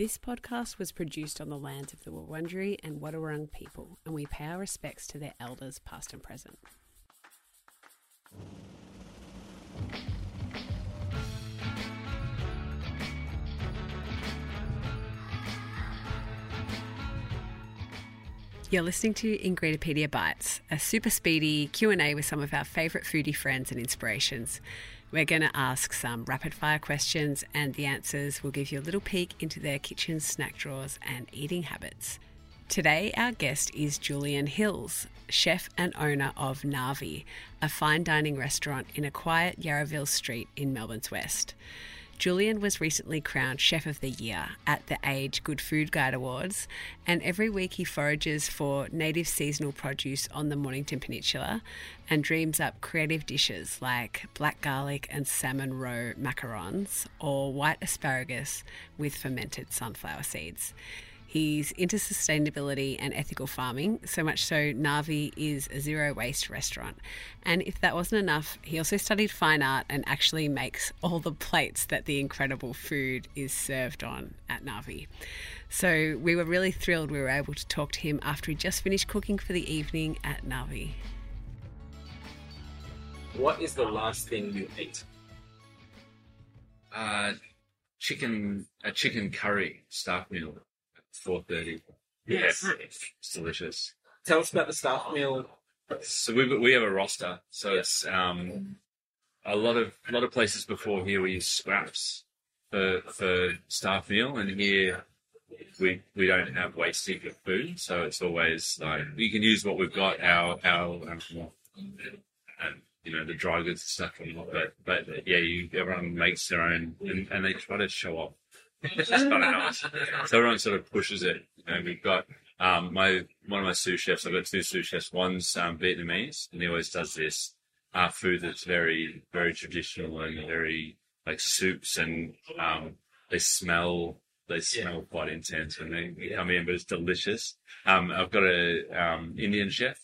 This podcast was produced on the lands of the Wurundjeri and Wadawurrung people, and we pay our respects to their elders, past and present. You're listening to Ingredipedia Bites, a super speedy Q&A with some of our favourite foodie friends and inspirations. We're going to ask some rapid fire questions and the answers will give you a little peek into their kitchen snack drawers and eating habits. Today, our guest is Julian Hills, chef and owner of Navi, a fine dining restaurant in a quiet Yarraville street in Melbourne's West. Julian was recently crowned Chef of the Year at the Age Good Food Guide Awards, and every week he forages for native seasonal produce on the Mornington Peninsula and dreams up creative dishes like black garlic and salmon roe macarons or white asparagus with fermented sunflower seeds. He's into sustainability and ethical farming, so much so Navi is a zero waste restaurant. And if that wasn't enough, he also studied fine art and actually makes all the plates that the incredible food is served on at Navi. So we were really thrilled we were able to talk to him after he just finished cooking for the evening at Navi. What is the last thing you ate? Uh, chicken, a chicken curry staff meal at four thirty. Yes. it's delicious. Tell us about the staff meal. So we we have a roster. So it's um a lot of a lot of places before here we use scraps for for staff meal, and here we we don't have wasting of food. So it's always like you can use what we've got. Our our um, and you know the dry goods and stuff, but but yeah, you everyone makes their own, and, and they try to show off. It's kind of nice. So everyone sort of pushes it. And we've got um, my one of my sous chefs. I've got two sous chefs. One's um, Vietnamese, and he always does this uh, food that's very very traditional and very like soups, and um, they smell they smell quite intense when they come in, but it's delicious. Um, I've got a um, Indian chef,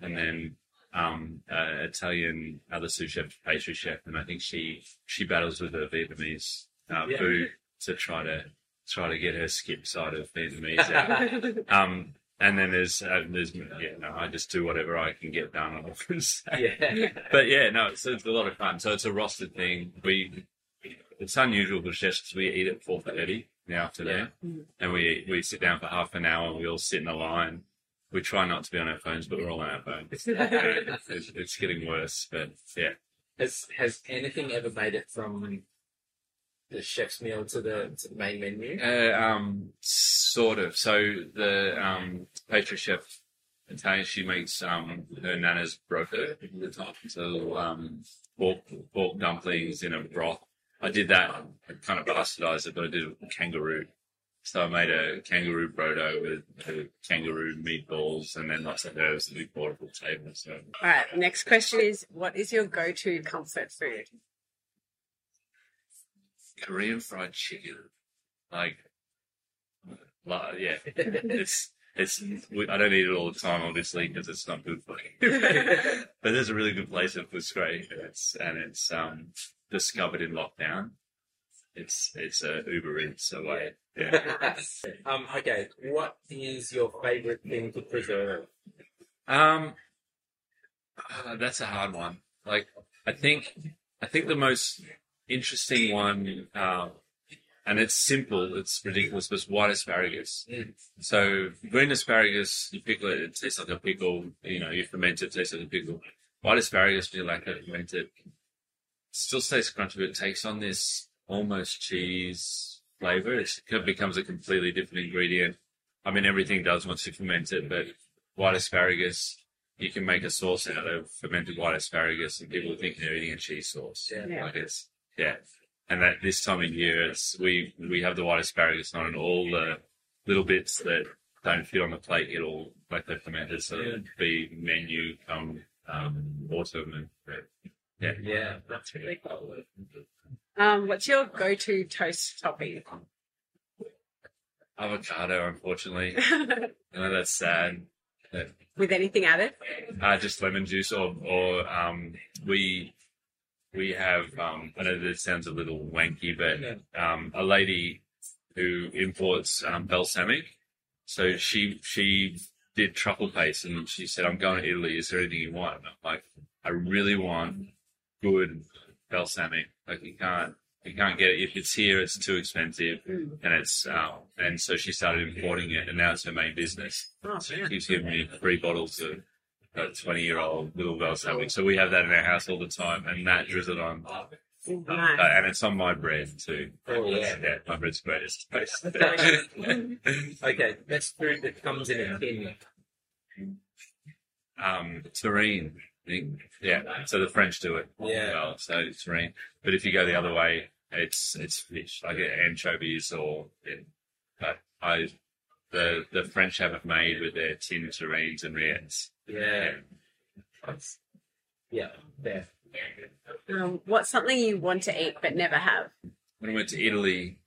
and then um, uh, Italian other sous chef, pastry chef, and I think she she battles with her Vietnamese uh, Yeah. food to try to try to get her skip side of Vietnamese out. um, and then there's uh, there's yeah, no, I just do whatever I can get done. Gonna. Yeah. but yeah, no, it's, it's a lot of fun. So it's a rostered thing. We it's unusual for chefs 'cause we eat at four thirty in the afternoon, and we we sit down for half an hour. We all sit in a line. We try not to be on our phones, but we're all on our phones. it's, it's getting worse, but yeah. Has has anything ever made it from the chef's meal to the to the main menu? Uh, um, sort of. So the um, pastry chef Italian, she makes um, her nana's broca at the top. So um, pork, pork dumplings in a broth. I did that. I kind of bastardized it, but I did it with kangaroo. So I made a kangaroo brodo with uh, kangaroo meatballs and then lots of herbs that we brought to the table. So All right, next question is what is your go to comfort food? Korean fried chicken, like, like yeah, it's it's. we- I don't eat it all the time, obviously, because it's not good for you. but there's a really good place in Footscray, and it's and it's um discovered in lockdown. It's it's a Uber Eats away. Yeah. um. Okay. What is your favorite thing to preserve? Um, uh, that's a hard one. Like, I think, I think the most interesting one, um, and it's simple, it's ridiculous, but it's white asparagus. So green asparagus, you pickle it, it tastes like a pickle. You know, you ferment it, it tastes like a pickle. White asparagus, you like it, ferment it, still stays crunchy, but it takes on this almost cheese flavor. It's, it becomes a completely different ingredient. I mean, everything does once you ferment it, but white asparagus, you can make a sauce out of fermented white asparagus, and people think they're eating a cheese sauce. Yeah. Like it's yeah. And that this time of year, it's we we have the white asparagus on, and all the little bits that don't fit on the plate at all like they're fermented, so it'll be menu come um, autumn and yeah. Yeah, that's really cool. Um, what's your go to toast topping? Avocado, unfortunately. I know that's sad. With anything added? Uh, just lemon juice, or or um, we we have. Um, I know this sounds a little wanky, but um, a lady who imports um, balsamic. So she she did truffle paste, and she said, "I'm going to Italy. Is there anything you want?" And I'm like, "I really want good balsamic. Like you can't you can't get it if it's here. It's too expensive, Mm. and it's um, and so she started importing it, and now it's her main business. Oh, She keeps giving me three bottles of a 20 year old little balsamic. So we have that in our house all the time, and Matt drizzles it on. Uh, and it's on my bread too. Oh, yeah. yeah, my bread's greatest. Okay, best food that comes in a tin. um, terrine. Yeah, so the French do it. Yeah. Well, so it's terrine. But if you go the other way, it's it's fish, like anchovies or. But I, the the French have it made with their tin terrines and rillettes. Yeah. Yeah, there. Um, what's something you want to eat but never have? When I went to Italy,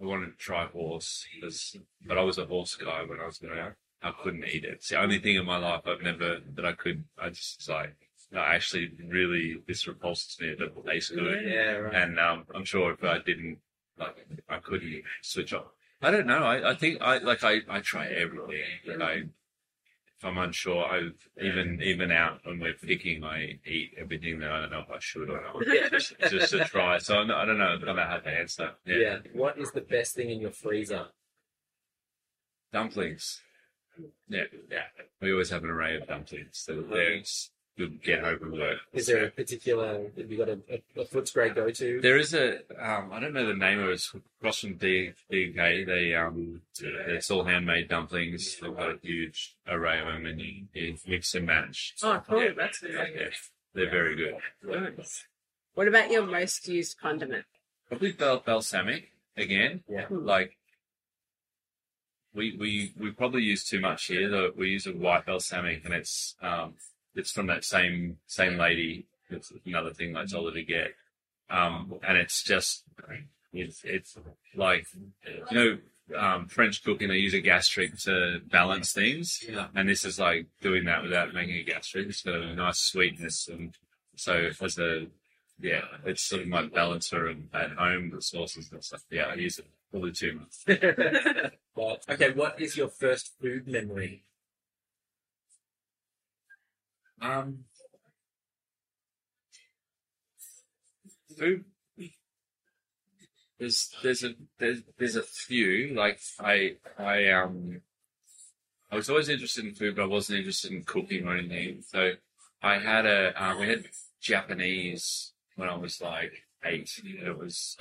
I wanted to try horse, 'cause- but I was a horse guy when I was growing up. I couldn't eat it. It's the only thing in my life I've never that I could. I just was like, no, actually, really, this repulses me. It doesn't taste good. Yeah, right. and um, I'm sure if I didn't, like, I couldn't switch off. I don't know. I, I think I like I, I try everything. But I, if I'm unsure, I even even out when we're picking, I eat everything that I don't know if I should or not, just, just to try. So I'm not, I don't know. I don't know how to answer. Yeah. yeah. What is the best thing in your freezer? dumplings. Yeah, yeah. We always have an array of dumplings. So uh-huh. there's good get home from work. Is there a particular, have you got a, a, a Footscray go to? There is a, um, I don't know the name of it, it's across from D- DK. They, um, it's all handmade dumplings. They've got a huge array of them and you, you mix and match. Oh, cool. Yeah. That's good. Yeah, they're very good. What about your most used condiment? Probably bal- balsamic again. Yeah. Like, we, we, we probably use too much here. The, we use a white balsamic and it's, um, it's from that same, same lady. It's another thing I told her to get. Um, and it's just, it's, it's like, you know, um, French cooking, they use a gastrique to balance things. Yeah. And this is like doing that without making a gastrique. It's got a nice sweetness. And so as a, yeah, it's sort of my balancer and at home, the sauces and stuff. Yeah, I use it probably too much. But, okay, what is your first food memory? Um, food. There's there's a there's there's a few like I I um I was always interested in food, but I wasn't interested in cooking or anything. So I had a uh, we had Japanese when I was like eight. It was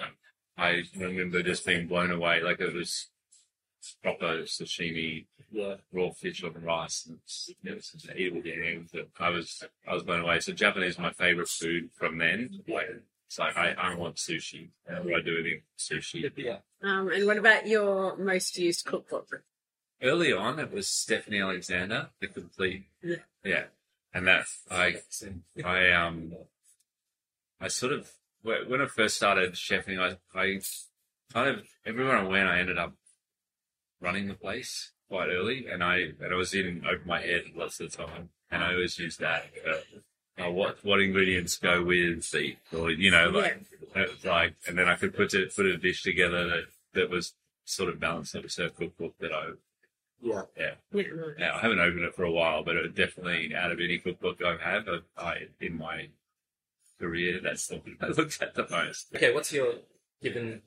I remember just being blown away. Like it was proper sashimi Yeah. raw fish on rice. And it's, it was just an eatable thing. But I was I was blown away. So Japanese is my favorite food from then. Like it's like I, I want sushi. What do I do with sushi? Yeah. Um, and what about your most used cookbook? Early on, it was Stephanie Alexander, the complete. Yeah. Yeah, and that I I um I sort of when I first started chefing, I I kind of everywhere I went, I ended up running the place quite early, and I and I was in over my head lots of the time, and I always used that. Uh, uh, what what ingredients go with the or you know like uh, like and then I could put it put a dish together that that was sort of balanced. That was a cookbook that I Yeah. yeah Yeah. yeah, I haven't opened it for a while, but it definitely out of any cookbook I've had, I, I in my career, that's the one I looked at the most. Okay, what's your, given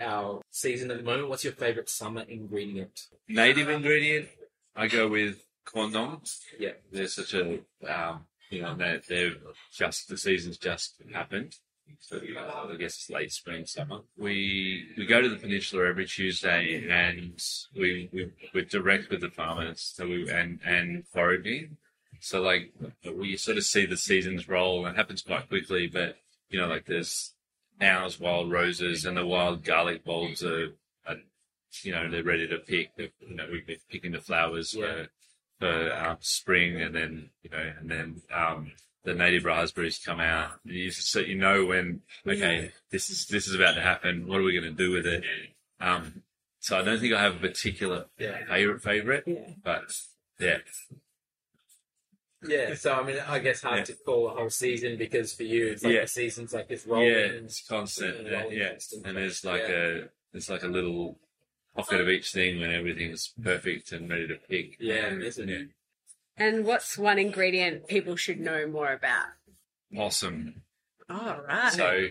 our season at the moment, what's your favorite summer ingredient? Native ingredient, I go with quandongs. Yeah. They're such a, um, you know, they're, they're just, the season's just happened. So uh, I guess it's late spring, summer. We we go to the peninsula every Tuesday, and we we we're direct with the farmers. So we and and foraging. So like we sort of see the seasons roll, and it happens quite quickly. But you know, like there's now's wild roses, and the wild garlic bulbs are, are you know, they're ready to pick. They're, you know, we've been picking the flowers Yeah. for for um, spring, and then you know, and then um, the native raspberries come out. You so you know when okay, this is this is about to happen. What are we going to do with it? Um, so I don't think I have a particular Yeah. favorite favorite, Yeah. but yeah, Yeah, so I mean, I guess hard Yeah. to call a whole season because for you, it's like Yeah. the season's like this rolling. yeah, it's constant. and Yeah, rolling yeah. constant and there's like Yeah. a it's like a little pocket of each thing when everything's perfect and ready to pick. Yeah, isn't it? And what's one ingredient people should know more about? Possum. All right. So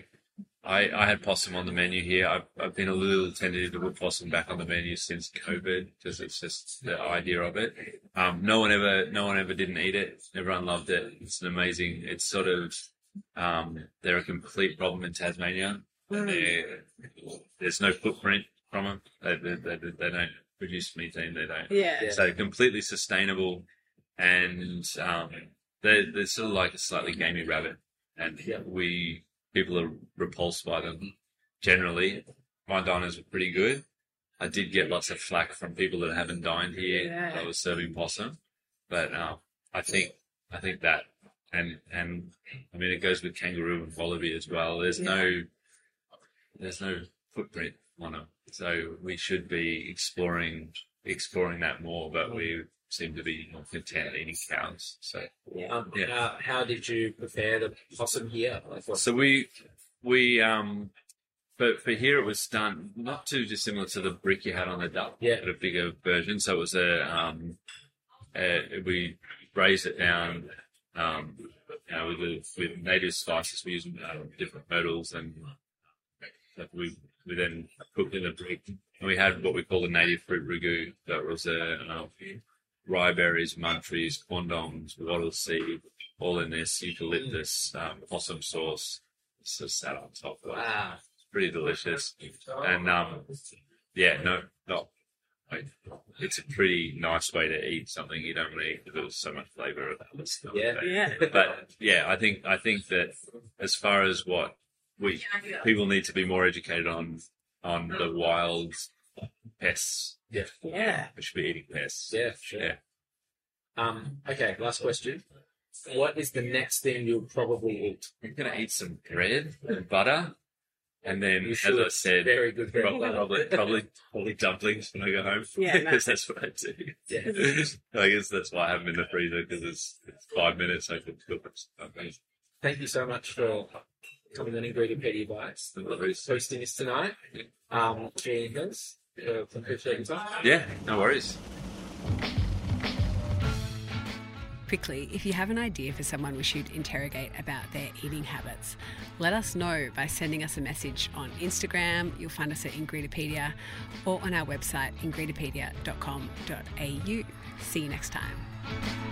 I, I had possum on the menu here. I've, I've been a little tentative to put possum back on the menu since COVID because it's just the idea of it. Um, no one ever, no one ever didn't eat it. Everyone loved it. It's an amazing. It's sort of, um, they're a complete problem in Tasmania. They're- there's no footprint from them. They, they, they, they don't produce methane. They don't. yeah. Yeah. So completely sustainable, and um, they're, they're sort of like a slightly gamey rabbit, and Yeah. we people are repulsed by them. Generally, my diners were pretty good. I did get lots of flack from people that haven't dined here. Yeah. I was serving possum, but um, I think I think that and and I mean it goes with kangaroo and wallaby as well. There's no there's no footprint on them, so we should be exploring exploring that more. But we seem to be eating cows. So Um, Yeah. how, how did you prepare the possum here? Like, what, so we we um. For, for here, it was done not too dissimilar to the brick you had on the duck, Yeah. but a bigger version. So it was a um, uh, we raised it down, um, you know, with, the, with native spices. We used um, different myrtles and that we we then cooked in a brick. And we had what we call a native fruit ragu. That was a um, riberries, muntries, quandongs, wattle seed, all in this eucalyptus um, possum sauce. It's just sat on top. of it. wow. It's pretty delicious. And um, yeah, no, no. Like, it's a pretty nice way to eat something you don't really eat because there's so much flavour of that stuff. Yeah. Yeah. But yeah, I think I think that as far as what we people need to be more educated on on the wild pests. Yeah. Yeah. We should be eating pests. Yeah, sure. Yeah. Um, okay, last question. What is the next thing you'll probably eat? I'm gonna eat some bread and butter, and then as. I said, Very good bread probably butter. probably probably, probably dumplings when I go home. Yeah, because that's what I do. Yeah. I guess that's why I have them in the freezer because it's, it's five minutes. I can cook them. Thank you so much for coming on Ingredipedia Bites, No worries. hosting us tonight. Um, Gene Hills, uh, appreciate your. Yeah, no worries. Quickly, if you have an idea for someone we should interrogate about their eating habits, let us know by sending us a message on Instagram. You'll find us at Ingredipedia or on our website, ingredipedia.com.au. See you next time.